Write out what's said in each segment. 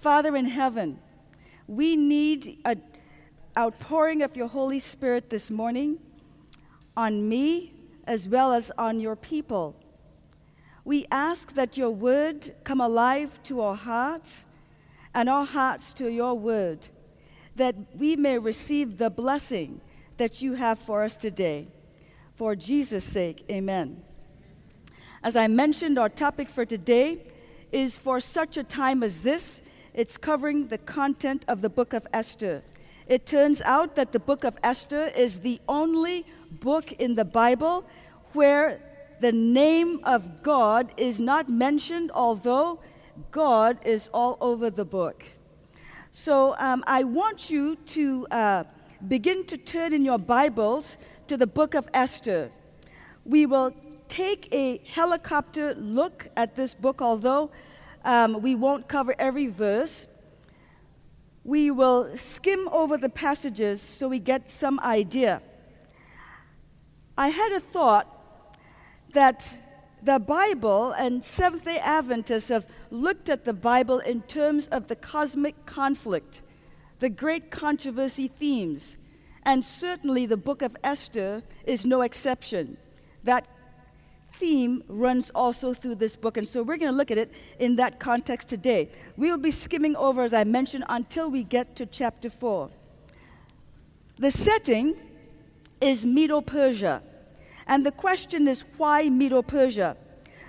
Father in heaven, we need an outpouring of your Holy Spirit this morning on me as well as on your people. We ask that your word come alive to our hearts and our hearts to your word, that we may receive the blessing that you have for us today. For Jesus' sake, amen. As I mentioned, our topic for today is for such a time as this it's covering the content of the book of Esther. It turns out that the book of Esther is the only book in the Bible where the name of God is not mentioned, although God is all over the book. So um, I want you to uh, begin to turn in your Bibles to the book of Esther. We will take a helicopter look at this book, although um, we won't cover every verse. We will skim over the passages so we get some idea. I had a thought that the Bible and Seventh day Adventists have looked at the Bible in terms of the cosmic conflict, the great controversy themes, and certainly the book of Esther is no exception. That theme runs also through this book, and so we're going to look at it in that context today. We'll be skimming over, as I mentioned, until we get to chapter 4. The setting is Medo Persia, and the question is why Medo Persia?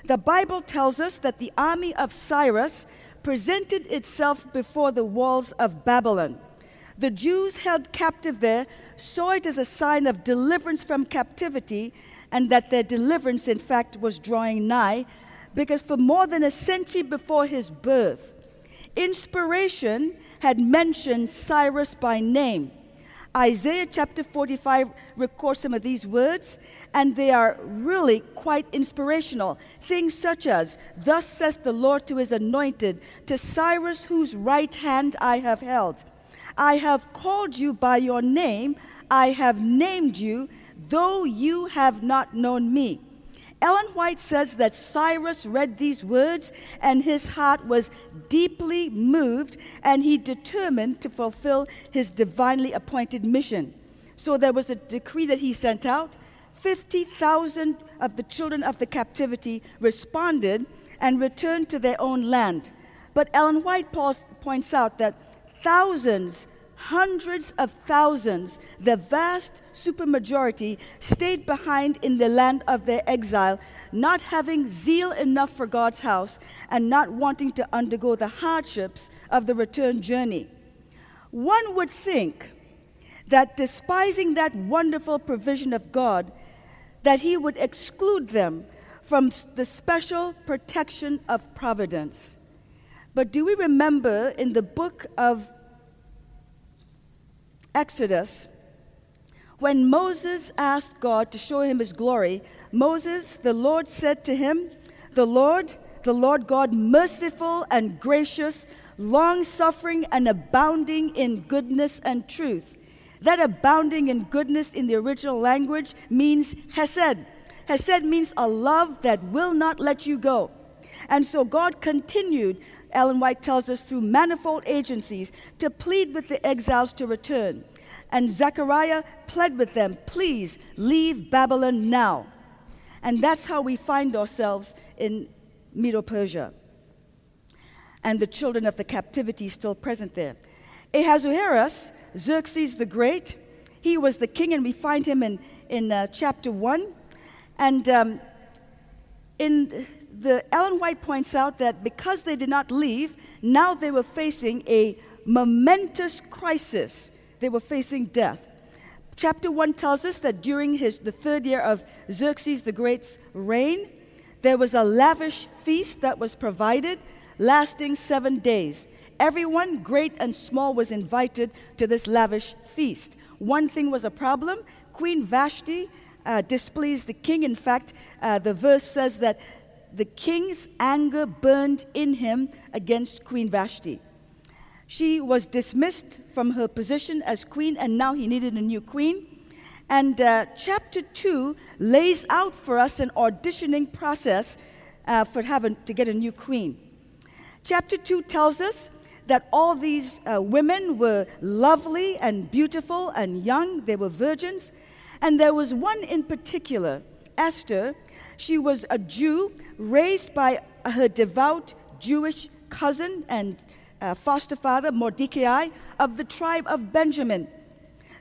The Bible tells us that the army of Cyrus presented itself before the walls of Babylon. The Jews held captive there saw it as a sign of deliverance from captivity and that their deliverance, in fact, was drawing nigh, because for more than a century before his birth, inspiration had mentioned Cyrus by name. Isaiah chapter 45 records some of these words, and they are really quite inspirational. Things such as, Thus saith the Lord to his anointed, to Cyrus whose right hand I have held. I have called you by your name, I have named you, though you have not known me. Ellen White says that Cyrus read these words and his heart was deeply moved and he determined to fulfill his divinely appointed mission. So there was a decree that he sent out. 50,000 of the children of the captivity responded and returned to their own land. But Ellen White points out that thousands hundreds of thousands, the vast supermajority, stayed behind in the land of their exile, not having zeal enough for God's house and not wanting to undergo the hardships of the return journey. One would think that despising that wonderful provision of God, that he would exclude them from the special protection of providence. But do we remember in the book of Exodus, when Moses asked God to show him his glory, Moses, the Lord said to him, The Lord, the Lord God, merciful and gracious, long suffering and abounding in goodness and truth. That abounding in goodness in the original language means hesed. Hesed means a love that will not let you go. And so God continued Ellen White tells us, through manifold agencies to plead with the exiles to return. And Zechariah pled with them, please leave Babylon now. And that's how we find ourselves in Medo Persia. And the children of the captivity still present there. Ahasuerus, Xerxes the Great, he was the king, and we find him in, in uh, chapter 1. And um, in the Ellen White points out that because they did not leave, now they were facing a momentous crisis. They were facing death. Chapter 1 tells us that during his, the third year of Xerxes the Great's reign, there was a lavish feast that was provided, lasting seven days. Everyone, great and small, was invited to this lavish feast. One thing was a problem Queen Vashti uh, displeased the king. In fact, uh, the verse says that the king's anger burned in him against Queen Vashti. She was dismissed from her position as queen, and now he needed a new queen. And uh, chapter 2 lays out for us an auditioning process uh, for having to get a new queen. Chapter 2 tells us that all these uh, women were lovely and beautiful and young, they were virgins. And there was one in particular, Esther. She was a Jew raised by her devout Jewish cousin and uh, foster father, Mordecai, of the tribe of Benjamin.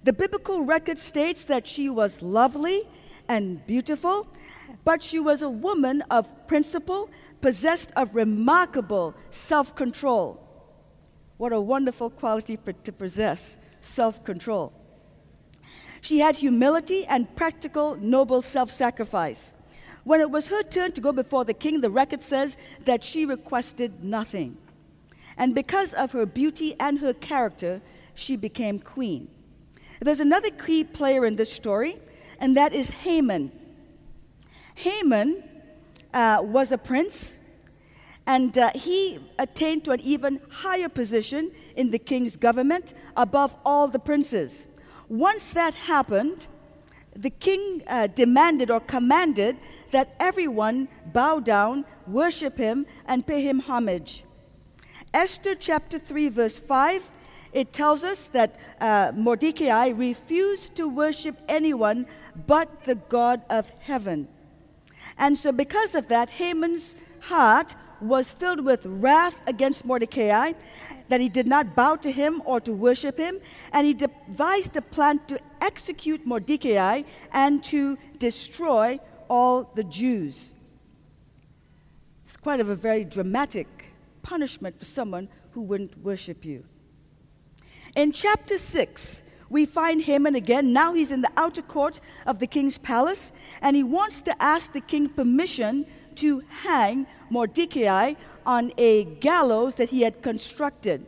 The biblical record states that she was lovely and beautiful, but she was a woman of principle, possessed of remarkable self control. What a wonderful quality to possess self control. She had humility and practical, noble self sacrifice. When it was her turn to go before the king, the record says that she requested nothing. And because of her beauty and her character, she became queen. There's another key player in this story, and that is Haman. Haman uh, was a prince, and uh, he attained to an even higher position in the king's government above all the princes. Once that happened, the king uh, demanded or commanded that everyone bow down, worship him, and pay him homage. Esther chapter 3, verse 5, it tells us that uh, Mordecai refused to worship anyone but the God of heaven. And so, because of that, Haman's heart was filled with wrath against Mordecai, that he did not bow to him or to worship him, and he devised a plan to execute Mordecai and to destroy all the Jews. It's quite of a very dramatic punishment for someone who wouldn't worship you. In chapter 6, we find Haman again. Now he's in the outer court of the king's palace, and he wants to ask the king permission to hang Mordecai on a gallows that he had constructed.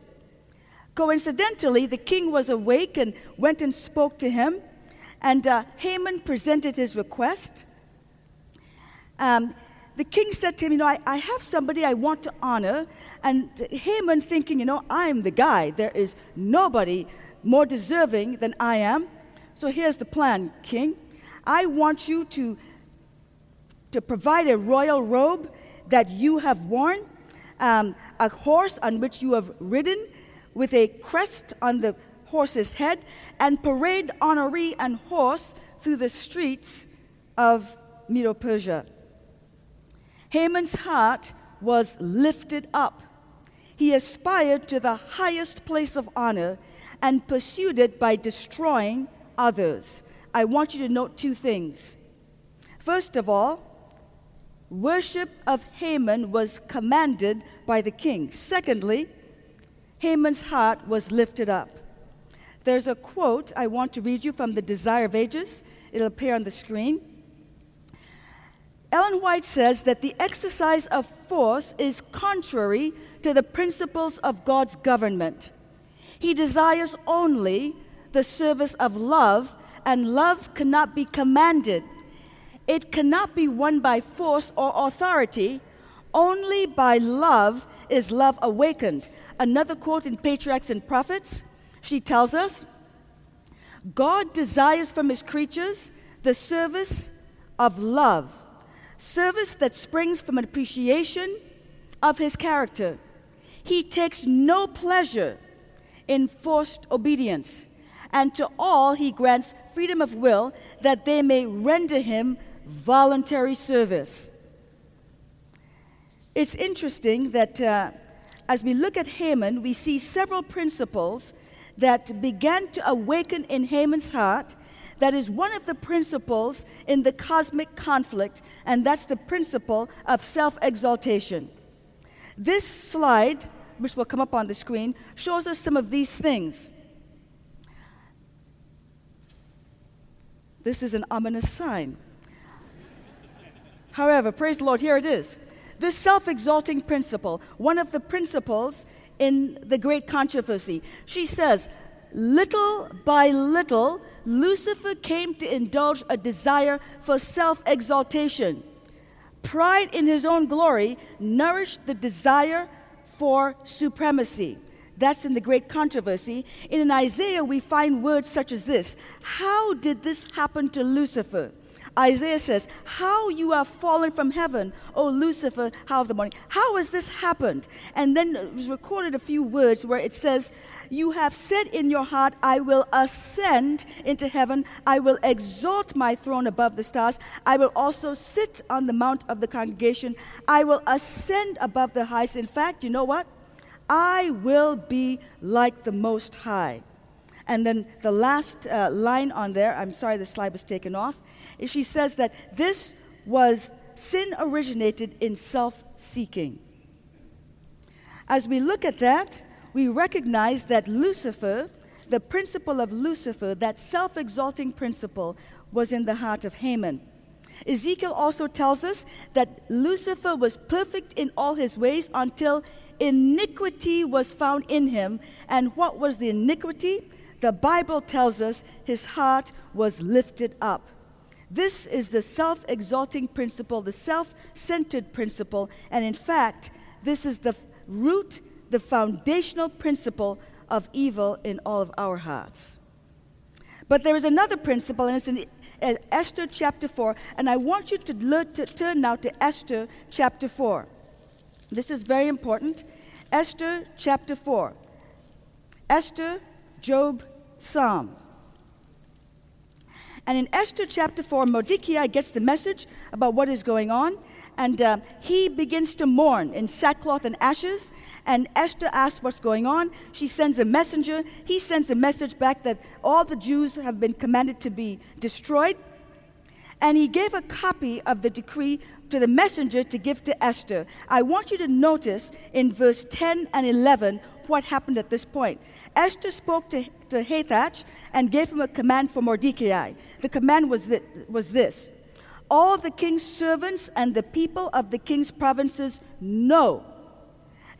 Coincidentally, the king was awake and went and spoke to him, and uh, Haman presented his request. Um, the king said to him, You know, I, I have somebody I want to honor. And Haman, thinking, You know, I'm the guy. There is nobody more deserving than I am. So here's the plan, king. I want you to, to provide a royal robe that you have worn, um, a horse on which you have ridden, with a crest on the horse's head, and parade honoree and horse through the streets of Medo Persia. Haman's heart was lifted up. He aspired to the highest place of honor and pursued it by destroying others. I want you to note two things. First of all, worship of Haman was commanded by the king. Secondly, Haman's heart was lifted up. There's a quote I want to read you from The Desire of Ages. It'll appear on the screen. Ellen White says that the exercise of force is contrary to the principles of God's government. He desires only the service of love, and love cannot be commanded. It cannot be won by force or authority. Only by love is love awakened. Another quote in Patriarchs and Prophets, she tells us God desires from his creatures the service of love, service that springs from an appreciation of his character. He takes no pleasure in forced obedience, and to all he grants freedom of will that they may render him voluntary service. It's interesting that uh, as we look at Haman, we see several principles that began to awaken in Haman's heart. That is one of the principles in the cosmic conflict, and that's the principle of self exaltation. This slide which will come up on the screen, shows us some of these things. This is an ominous sign. However, praise the Lord, here it is. This self exalting principle, one of the principles in the great controversy, she says, little by little, Lucifer came to indulge a desire for self exaltation. Pride in his own glory nourished the desire for supremacy. That's in the great controversy. In Isaiah, we find words such as this How did this happen to Lucifer? Isaiah says, How you have fallen from heaven, O Lucifer, how of the morning. How has this happened? And then it was recorded a few words where it says, You have said in your heart, I will ascend into heaven. I will exalt my throne above the stars. I will also sit on the mount of the congregation. I will ascend above the heights. In fact, you know what? I will be like the Most High. And then the last uh, line on there, I'm sorry the slide was taken off, she says that this was sin originated in self seeking. As we look at that, we recognize that Lucifer, the principle of Lucifer, that self exalting principle, was in the heart of Haman. Ezekiel also tells us that Lucifer was perfect in all his ways until iniquity was found in him. And what was the iniquity? The Bible tells us his heart was lifted up. This is the self exalting principle, the self centered principle, and in fact, this is the root, the foundational principle of evil in all of our hearts. But there is another principle, and it's in uh, Esther chapter 4, and I want you to, learn, to turn now to Esther chapter 4. This is very important. Esther chapter 4. Esther, Job, Psalm. And in Esther chapter 4, Mordecai gets the message about what is going on, and uh, he begins to mourn in sackcloth and ashes. And Esther asks what's going on. She sends a messenger. He sends a message back that all the Jews have been commanded to be destroyed. And he gave a copy of the decree to the messenger to give to Esther. I want you to notice in verse 10 and 11 what happened at this point. Esther spoke to, to Hathach and gave him a command for Mordecai. The command was, was this All the king's servants and the people of the king's provinces know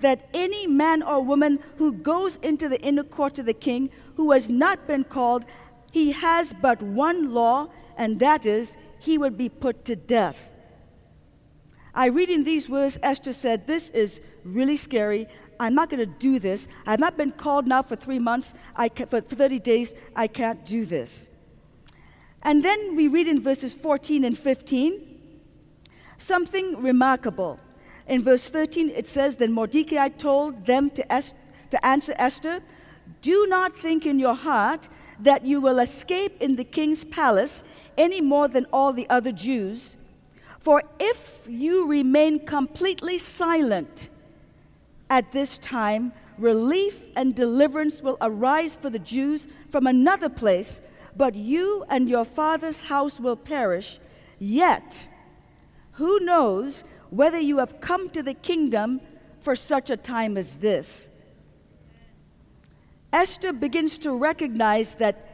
that any man or woman who goes into the inner court of the king who has not been called, he has but one law, and that is he would be put to death. I read in these words, Esther said, This is really scary. I'm not going to do this. I've not been called now for three months, I for 30 days. I can't do this. And then we read in verses 14 and 15 something remarkable. In verse 13, it says, Then Mordecai told them to, es- to answer Esther, Do not think in your heart that you will escape in the king's palace any more than all the other Jews. For if you remain completely silent, at this time, relief and deliverance will arise for the Jews from another place, but you and your father's house will perish. Yet, who knows whether you have come to the kingdom for such a time as this? Esther begins to recognize that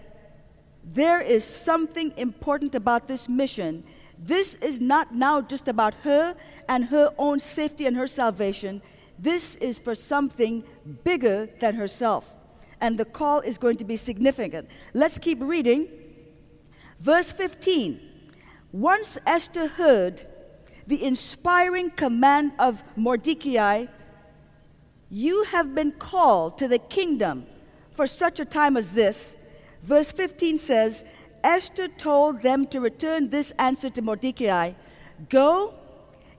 there is something important about this mission. This is not now just about her and her own safety and her salvation. This is for something bigger than herself. And the call is going to be significant. Let's keep reading. Verse 15. Once Esther heard the inspiring command of Mordecai, You have been called to the kingdom for such a time as this. Verse 15 says, Esther told them to return this answer to Mordecai Go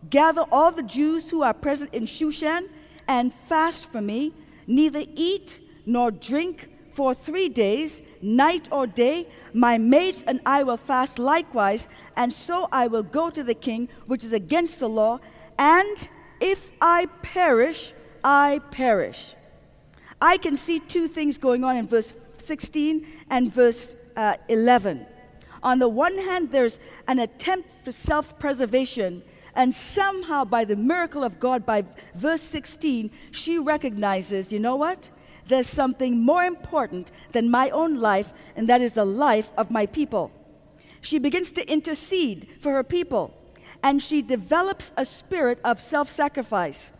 Gather all the Jews who are present in Shushan and fast for me, neither eat nor drink for three days, night or day. My maids and I will fast likewise, and so I will go to the king, which is against the law. And if I perish, I perish. I can see two things going on in verse 16 and verse uh, 11. On the one hand, there's an attempt for self preservation and somehow, by the miracle of God, by verse 16, she recognizes you know what? There's something more important than my own life, and that is the life of my people. She begins to intercede for her people, and she develops a spirit of self sacrifice.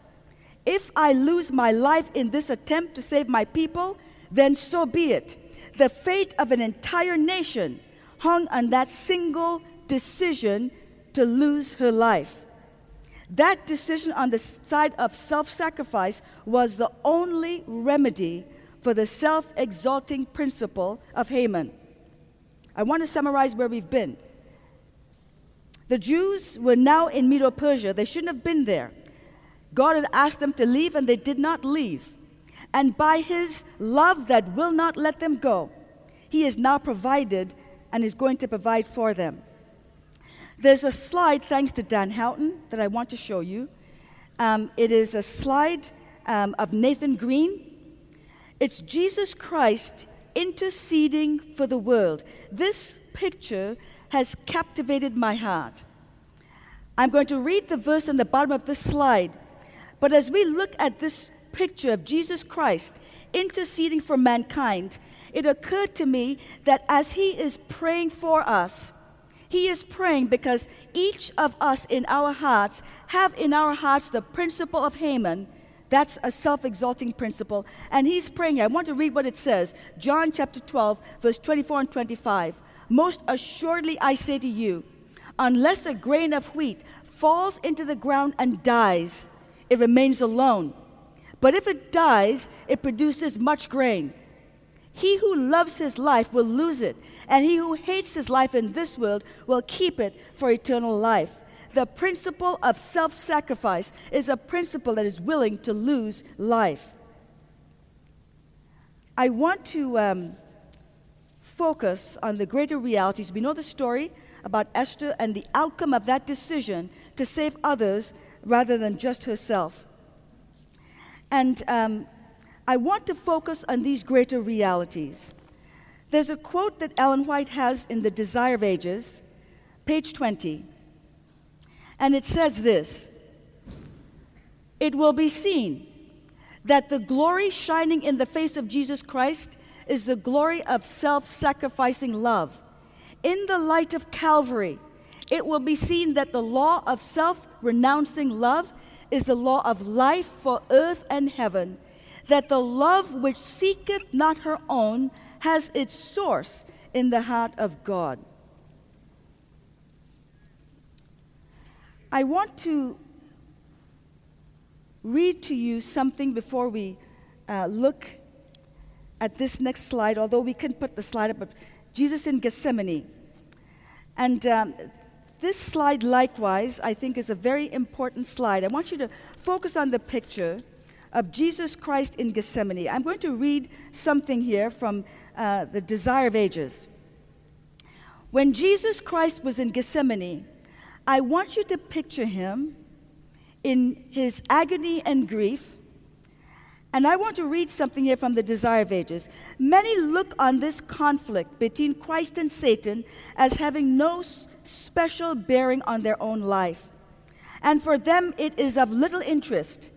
If I lose my life in this attempt to save my people, then so be it. The fate of an entire nation hung on that single decision to lose her life. That decision on the side of self sacrifice was the only remedy for the self exalting principle of Haman. I want to summarize where we've been. The Jews were now in Medo Persia. They shouldn't have been there. God had asked them to leave, and they did not leave. And by his love that will not let them go, he has now provided and is going to provide for them. There's a slide, thanks to Dan Houghton, that I want to show you. Um, it is a slide um, of Nathan Greene. It's Jesus Christ interceding for the world. This picture has captivated my heart. I'm going to read the verse on the bottom of this slide. But as we look at this picture of Jesus Christ interceding for mankind, it occurred to me that as he is praying for us, he is praying because each of us in our hearts have in our hearts the principle of Haman. That's a self exalting principle. And he's praying here. I want to read what it says John chapter 12, verse 24 and 25. Most assuredly I say to you, unless a grain of wheat falls into the ground and dies, it remains alone. But if it dies, it produces much grain. He who loves his life will lose it, and he who hates his life in this world will keep it for eternal life. The principle of self sacrifice is a principle that is willing to lose life. I want to um, focus on the greater realities. We know the story about Esther and the outcome of that decision to save others rather than just herself. And um, I want to focus on these greater realities. There's a quote that Ellen White has in The Desire of Ages, page 20, and it says this It will be seen that the glory shining in the face of Jesus Christ is the glory of self sacrificing love. In the light of Calvary, it will be seen that the law of self renouncing love is the law of life for earth and heaven, that the love which seeketh not her own has its source in the heart of God. I want to read to you something before we uh, look at this next slide, although we can put the slide up of Jesus in Gethsemane. And um, this slide, likewise, I think is a very important slide. I want you to focus on the picture of Jesus Christ in Gethsemane. I'm going to read something here from uh, the Desire of Ages. When Jesus Christ was in Gethsemane, I want you to picture him in his agony and grief. And I want to read something here from the Desire of Ages. Many look on this conflict between Christ and Satan as having no special bearing on their own life. And for them, it is of little interest.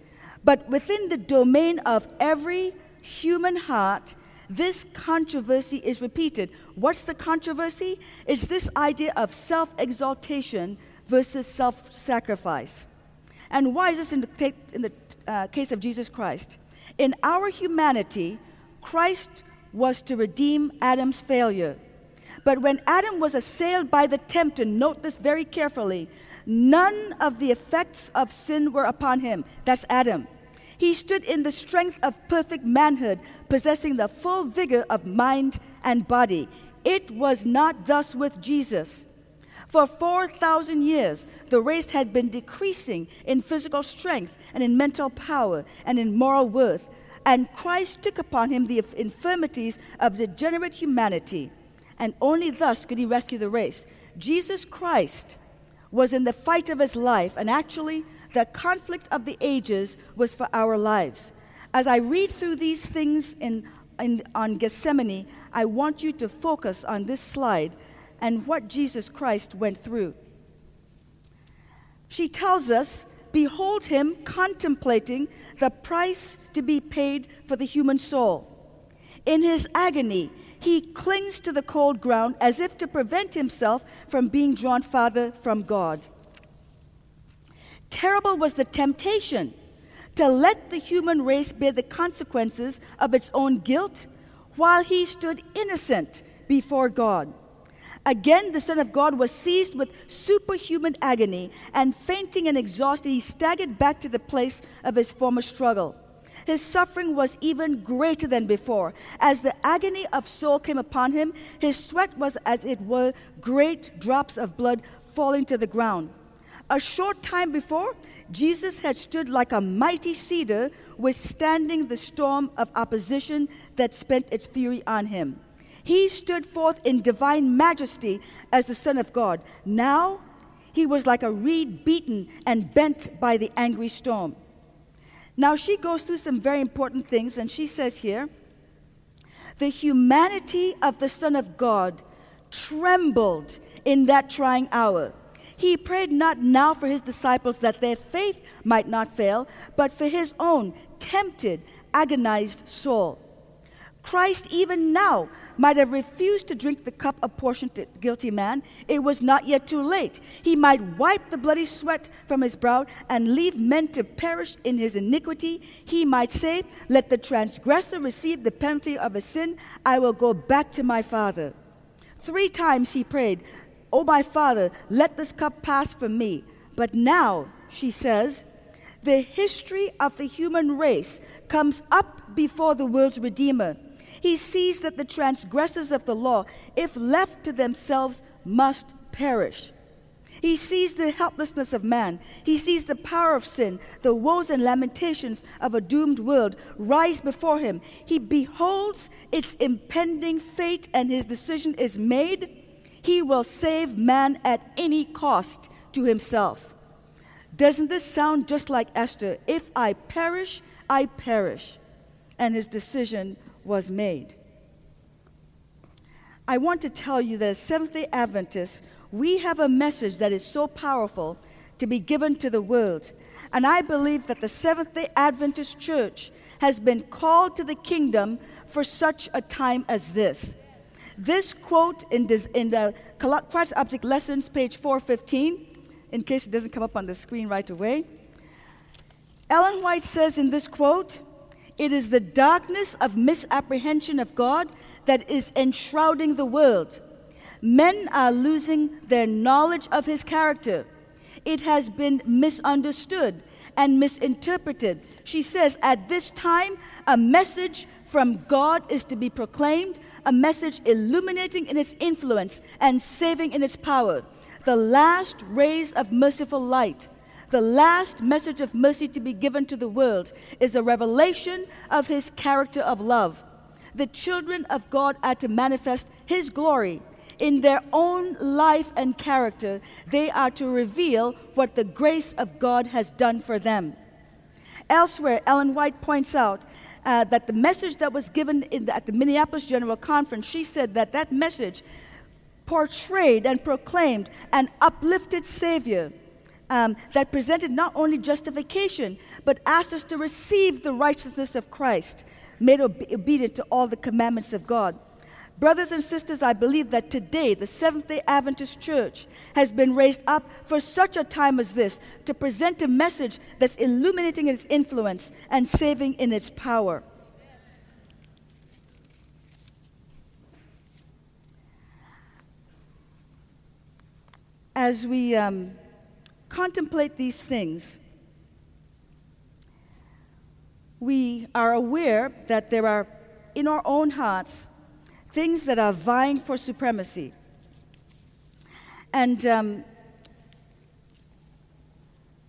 But within the domain of every human heart, this controversy is repeated. What's the controversy? It's this idea of self exaltation versus self sacrifice. And why is this in the, in the uh, case of Jesus Christ? In our humanity, Christ was to redeem Adam's failure. But when Adam was assailed by the tempter, note this very carefully, none of the effects of sin were upon him. That's Adam. He stood in the strength of perfect manhood, possessing the full vigor of mind and body. It was not thus with Jesus. For 4,000 years, the race had been decreasing in physical strength and in mental power and in moral worth. And Christ took upon him the infirmities of degenerate humanity. And only thus could he rescue the race. Jesus Christ was in the fight of his life, and actually, the conflict of the ages was for our lives. As I read through these things in, in, on Gethsemane, I want you to focus on this slide and what Jesus Christ went through. She tells us, Behold him contemplating the price to be paid for the human soul. In his agony, he clings to the cold ground as if to prevent himself from being drawn farther from God. Terrible was the temptation to let the human race bear the consequences of its own guilt while he stood innocent before God. Again, the Son of God was seized with superhuman agony, and fainting and exhausted, he staggered back to the place of his former struggle. His suffering was even greater than before. As the agony of soul came upon him, his sweat was as it were great drops of blood falling to the ground. A short time before, Jesus had stood like a mighty cedar, withstanding the storm of opposition that spent its fury on him. He stood forth in divine majesty as the Son of God. Now he was like a reed beaten and bent by the angry storm. Now she goes through some very important things, and she says here the humanity of the Son of God trembled in that trying hour. He prayed not now for his disciples that their faith might not fail, but for his own tempted, agonized soul. Christ, even now, might have refused to drink the cup apportioned to guilty man. It was not yet too late. He might wipe the bloody sweat from his brow and leave men to perish in his iniquity. He might say, Let the transgressor receive the penalty of his sin. I will go back to my Father. Three times he prayed, Oh, my Father, let this cup pass from me. But now, she says, the history of the human race comes up before the world's Redeemer. He sees that the transgressors of the law, if left to themselves, must perish. He sees the helplessness of man. He sees the power of sin, the woes and lamentations of a doomed world rise before him. He beholds its impending fate, and his decision is made. He will save man at any cost to himself. Doesn't this sound just like Esther? If I perish, I perish. And his decision was made. I want to tell you that as Seventh day Adventists, we have a message that is so powerful to be given to the world. And I believe that the Seventh day Adventist Church has been called to the kingdom for such a time as this. This quote in, this, in the Christ Object Lessons, page 415, in case it doesn't come up on the screen right away. Ellen White says in this quote, it is the darkness of misapprehension of God that is enshrouding the world. Men are losing their knowledge of his character. It has been misunderstood and misinterpreted. She says, at this time, a message from God is to be proclaimed, a message illuminating in its influence and saving in its power. The last rays of merciful light the last message of mercy to be given to the world is the revelation of his character of love. The children of God are to manifest his glory. In their own life and character, they are to reveal what the grace of God has done for them. Elsewhere, Ellen White points out uh, that the message that was given the, at the Minneapolis General Conference, she said that that message portrayed and proclaimed an uplifted Savior um, that presented not only justification, but asked us to receive the righteousness of Christ, made ob- obedient to all the commandments of God. Brothers and sisters, I believe that today the Seventh day Adventist Church has been raised up for such a time as this to present a message that's illuminating in its influence and saving in its power. As we um, contemplate these things, we are aware that there are in our own hearts things that are vying for supremacy. And um,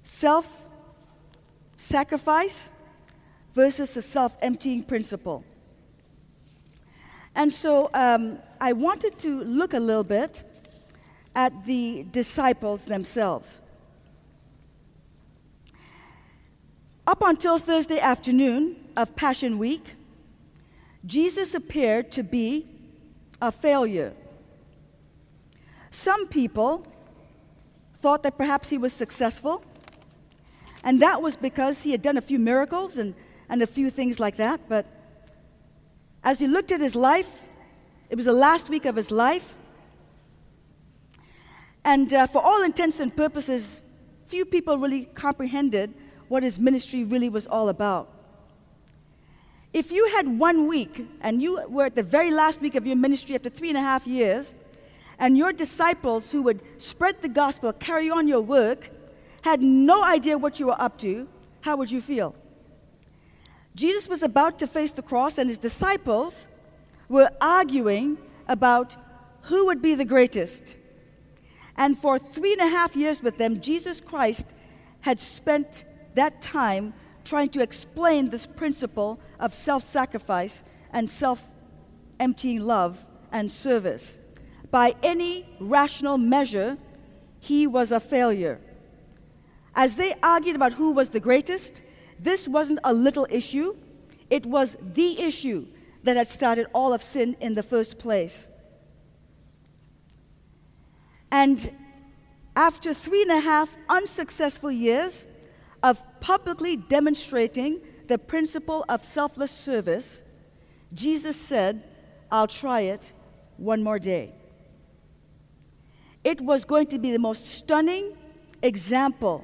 self sacrifice versus the self emptying principle. And so um, I wanted to look a little bit at the disciples themselves. Up until Thursday afternoon of Passion Week, Jesus appeared to be a failure. Some people thought that perhaps he was successful, and that was because he had done a few miracles and, and a few things like that. But as he looked at his life, it was the last week of his life, and uh, for all intents and purposes, few people really comprehended what his ministry really was all about. If you had one week and you were at the very last week of your ministry after three and a half years, and your disciples who would spread the gospel, carry on your work, had no idea what you were up to, how would you feel? Jesus was about to face the cross, and his disciples were arguing about who would be the greatest. And for three and a half years with them, Jesus Christ had spent that time trying to explain this principle of self sacrifice and self emptying love and service. By any rational measure, he was a failure. As they argued about who was the greatest, this wasn't a little issue, it was the issue that had started all of sin in the first place. And after three and a half unsuccessful years of publicly demonstrating the principle of selfless service, Jesus said, I'll try it one more day. It was going to be the most stunning example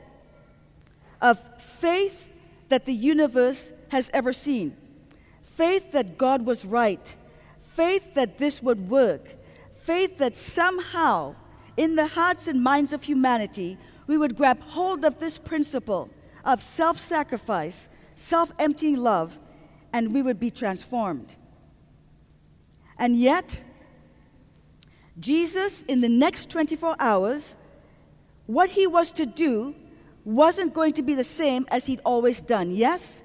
of faith that the universe has ever seen. Faith that God was right. Faith that this would work. Faith that somehow, in the hearts and minds of humanity, we would grab hold of this principle of self sacrifice, self emptying love, and we would be transformed. And yet, Jesus, in the next 24 hours, what he was to do wasn't going to be the same as he'd always done. Yes,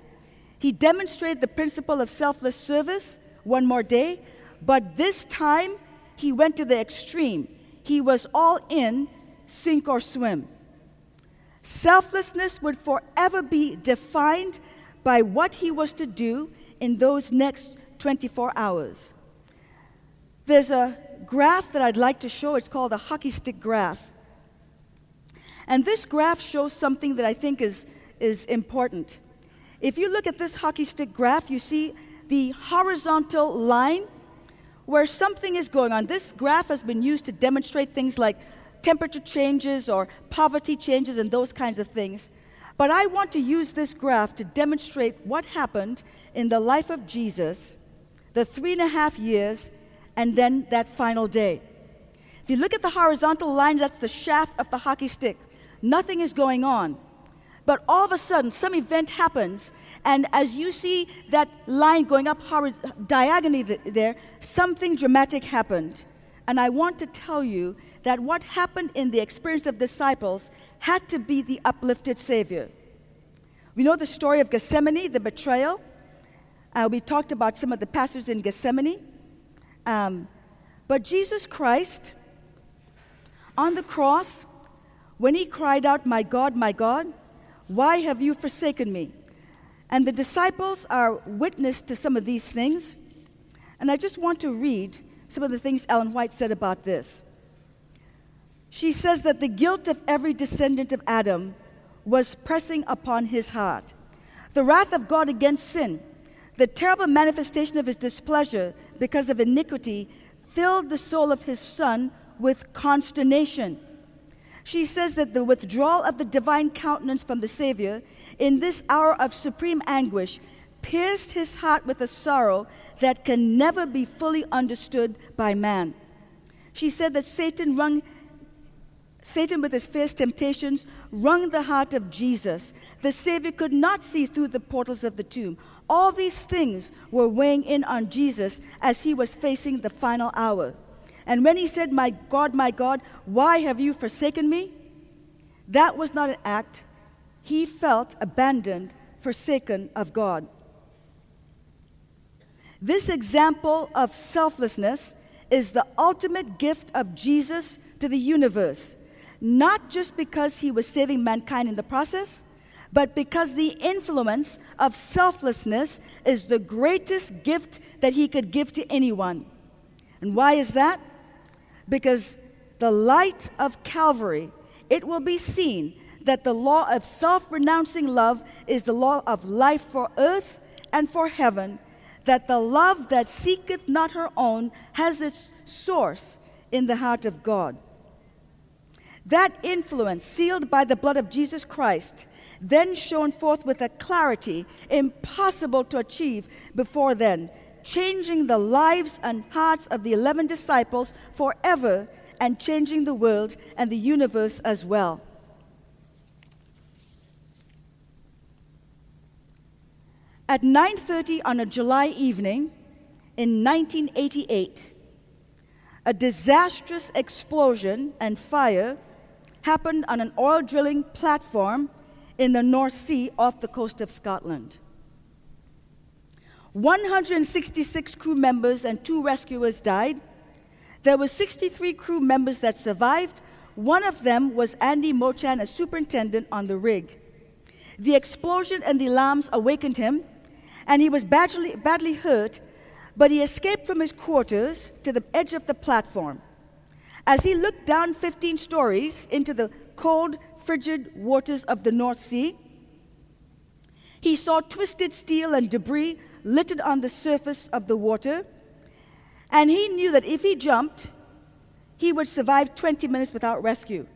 he demonstrated the principle of selfless service one more day, but this time he went to the extreme. He was all in, sink or swim. Selflessness would forever be defined by what he was to do in those next 24 hours. There's a graph that I'd like to show. It's called a hockey stick graph. And this graph shows something that I think is, is important. If you look at this hockey stick graph, you see the horizontal line where something is going on. This graph has been used to demonstrate things like temperature changes or poverty changes and those kinds of things. But I want to use this graph to demonstrate what happened in the life of Jesus, the three and a half years, and then that final day. If you look at the horizontal line, that's the shaft of the hockey stick. Nothing is going on. But all of a sudden, some event happens, and as you see that line going up diagonally there, something dramatic happened. And I want to tell you that what happened in the experience of disciples had to be the uplifted Savior. We know the story of Gethsemane, the betrayal. Uh, we talked about some of the passages in Gethsemane. Um, but Jesus Christ, on the cross, when he cried out, My God, my God, why have you forsaken me? And the disciples are witness to some of these things. And I just want to read some of the things Ellen White said about this. She says that the guilt of every descendant of Adam was pressing upon his heart. The wrath of God against sin, the terrible manifestation of his displeasure because of iniquity, filled the soul of his son with consternation. She says that the withdrawal of the divine countenance from the Savior in this hour of supreme anguish pierced his heart with a sorrow that can never be fully understood by man. She said that Satan wrung Satan, with his fierce temptations, wrung the heart of Jesus. The Savior could not see through the portals of the tomb. All these things were weighing in on Jesus as he was facing the final hour. And when he said, My God, my God, why have you forsaken me? That was not an act. He felt abandoned, forsaken of God. This example of selflessness is the ultimate gift of Jesus to the universe, not just because he was saving mankind in the process, but because the influence of selflessness is the greatest gift that he could give to anyone. And why is that? because the light of Calvary, it will be seen that the law of self renouncing love is the law of life for earth and for heaven, that the love that seeketh not her own has its source in the heart of God. That influence, sealed by the blood of Jesus Christ, then shone forth with a clarity impossible to achieve before then, changing the lives and hearts of the 11 disciples forever and changing the world and the universe as well. At 9:30 on a July evening in 1988, a disastrous explosion and fire happened on an oil drilling platform in the North Sea off the coast of Scotland. 166 crew members and two rescuers died. There were 63 crew members that survived. One of them was Andy Mochan, a superintendent on the rig. The explosion and the alarms awakened him, and he was badly, badly hurt, but he escaped from his quarters to the edge of the platform. As he looked down 15 stories into the cold, frigid waters of the North Sea, he saw twisted steel and debris littered on the surface of the water, and he knew that if he jumped, he would survive 20 minutes without rescue.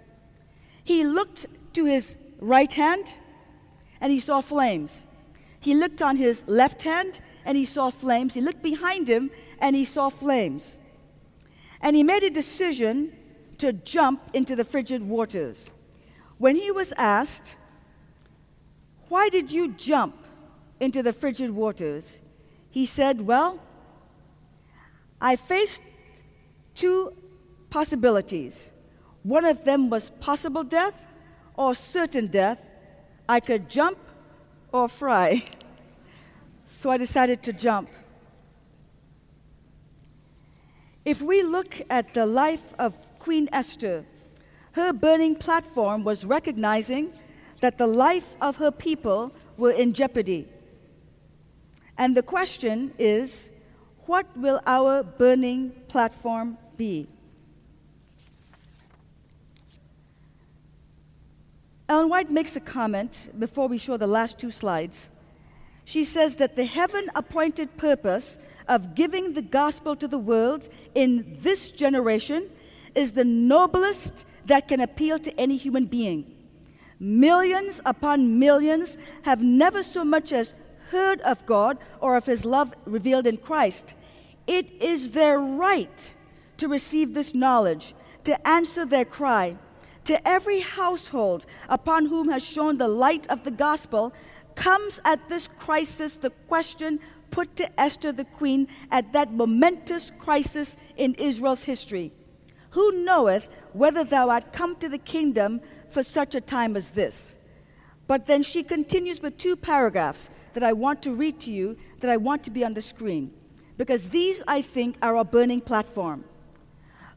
He looked to his right hand and he saw flames. He looked on his left hand and he saw flames. He looked behind him and he saw flames. And he made a decision to jump into the frigid waters. When he was asked, Why did you jump into the frigid waters? He said, Well, I faced two possibilities. One of them was possible death or certain death. I could jump or fry. So I decided to jump. If we look at the life of Queen Esther, her burning platform was recognizing that the life of her people were in jeopardy. And the question is what will our burning platform be? Ellen White makes a comment before we show the last two slides. She says that the heaven appointed purpose of giving the gospel to the world in this generation is the noblest that can appeal to any human being. Millions upon millions have never so much as heard of God or of his love revealed in Christ. It is their right to receive this knowledge, to answer their cry. To every household upon whom has shone the light of the gospel comes at this crisis the question put to Esther the queen at that momentous crisis in Israel's history Who knoweth whether thou art come to the kingdom for such a time as this? But then she continues with two paragraphs that I want to read to you, that I want to be on the screen, because these, I think, are our burning platform.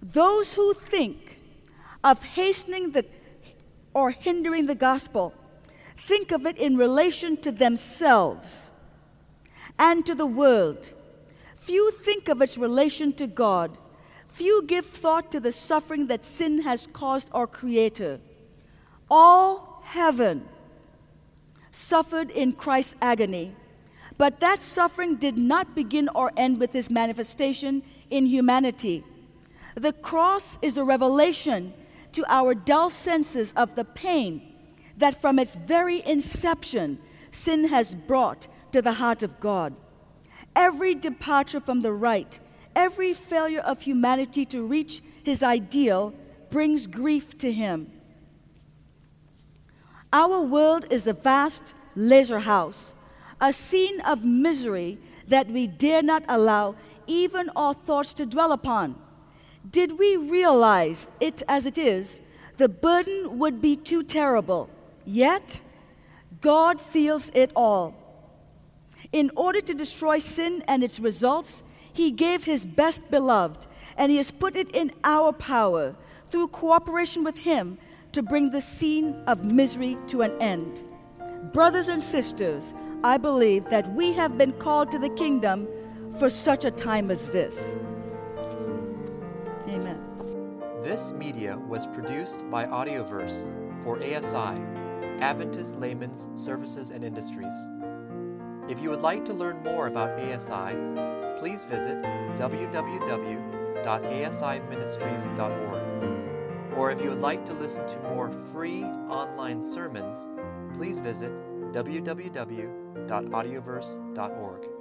Those who think of hastening the or hindering the gospel, think of it in relation to themselves and to the world. Few think of its relation to God. Few give thought to the suffering that sin has caused our Creator. All heaven suffered in Christ's agony. But that suffering did not begin or end with his manifestation in humanity. The cross is a revelation to our dull senses of the pain that from its very inception sin has brought to the heart of God. Every departure from the right, every failure of humanity to reach his ideal brings grief to him. Our world is a vast lazar house, a scene of misery that we dare not allow even our thoughts to dwell upon. Did we realize it as it is, the burden would be too terrible. Yet, God feels it all. In order to destroy sin and its results, He gave His best beloved, and He has put it in our power through cooperation with Him to bring the scene of misery to an end. Brothers and sisters, I believe that we have been called to the kingdom for such a time as this. Amen. This media was produced by Audioverse for ASI, Adventist Layman's Services and Industries. If you would like to learn more about ASI, please visit www.asiministries.org. Or if you would like to listen to more free online sermons, please visit www.audioverse.org.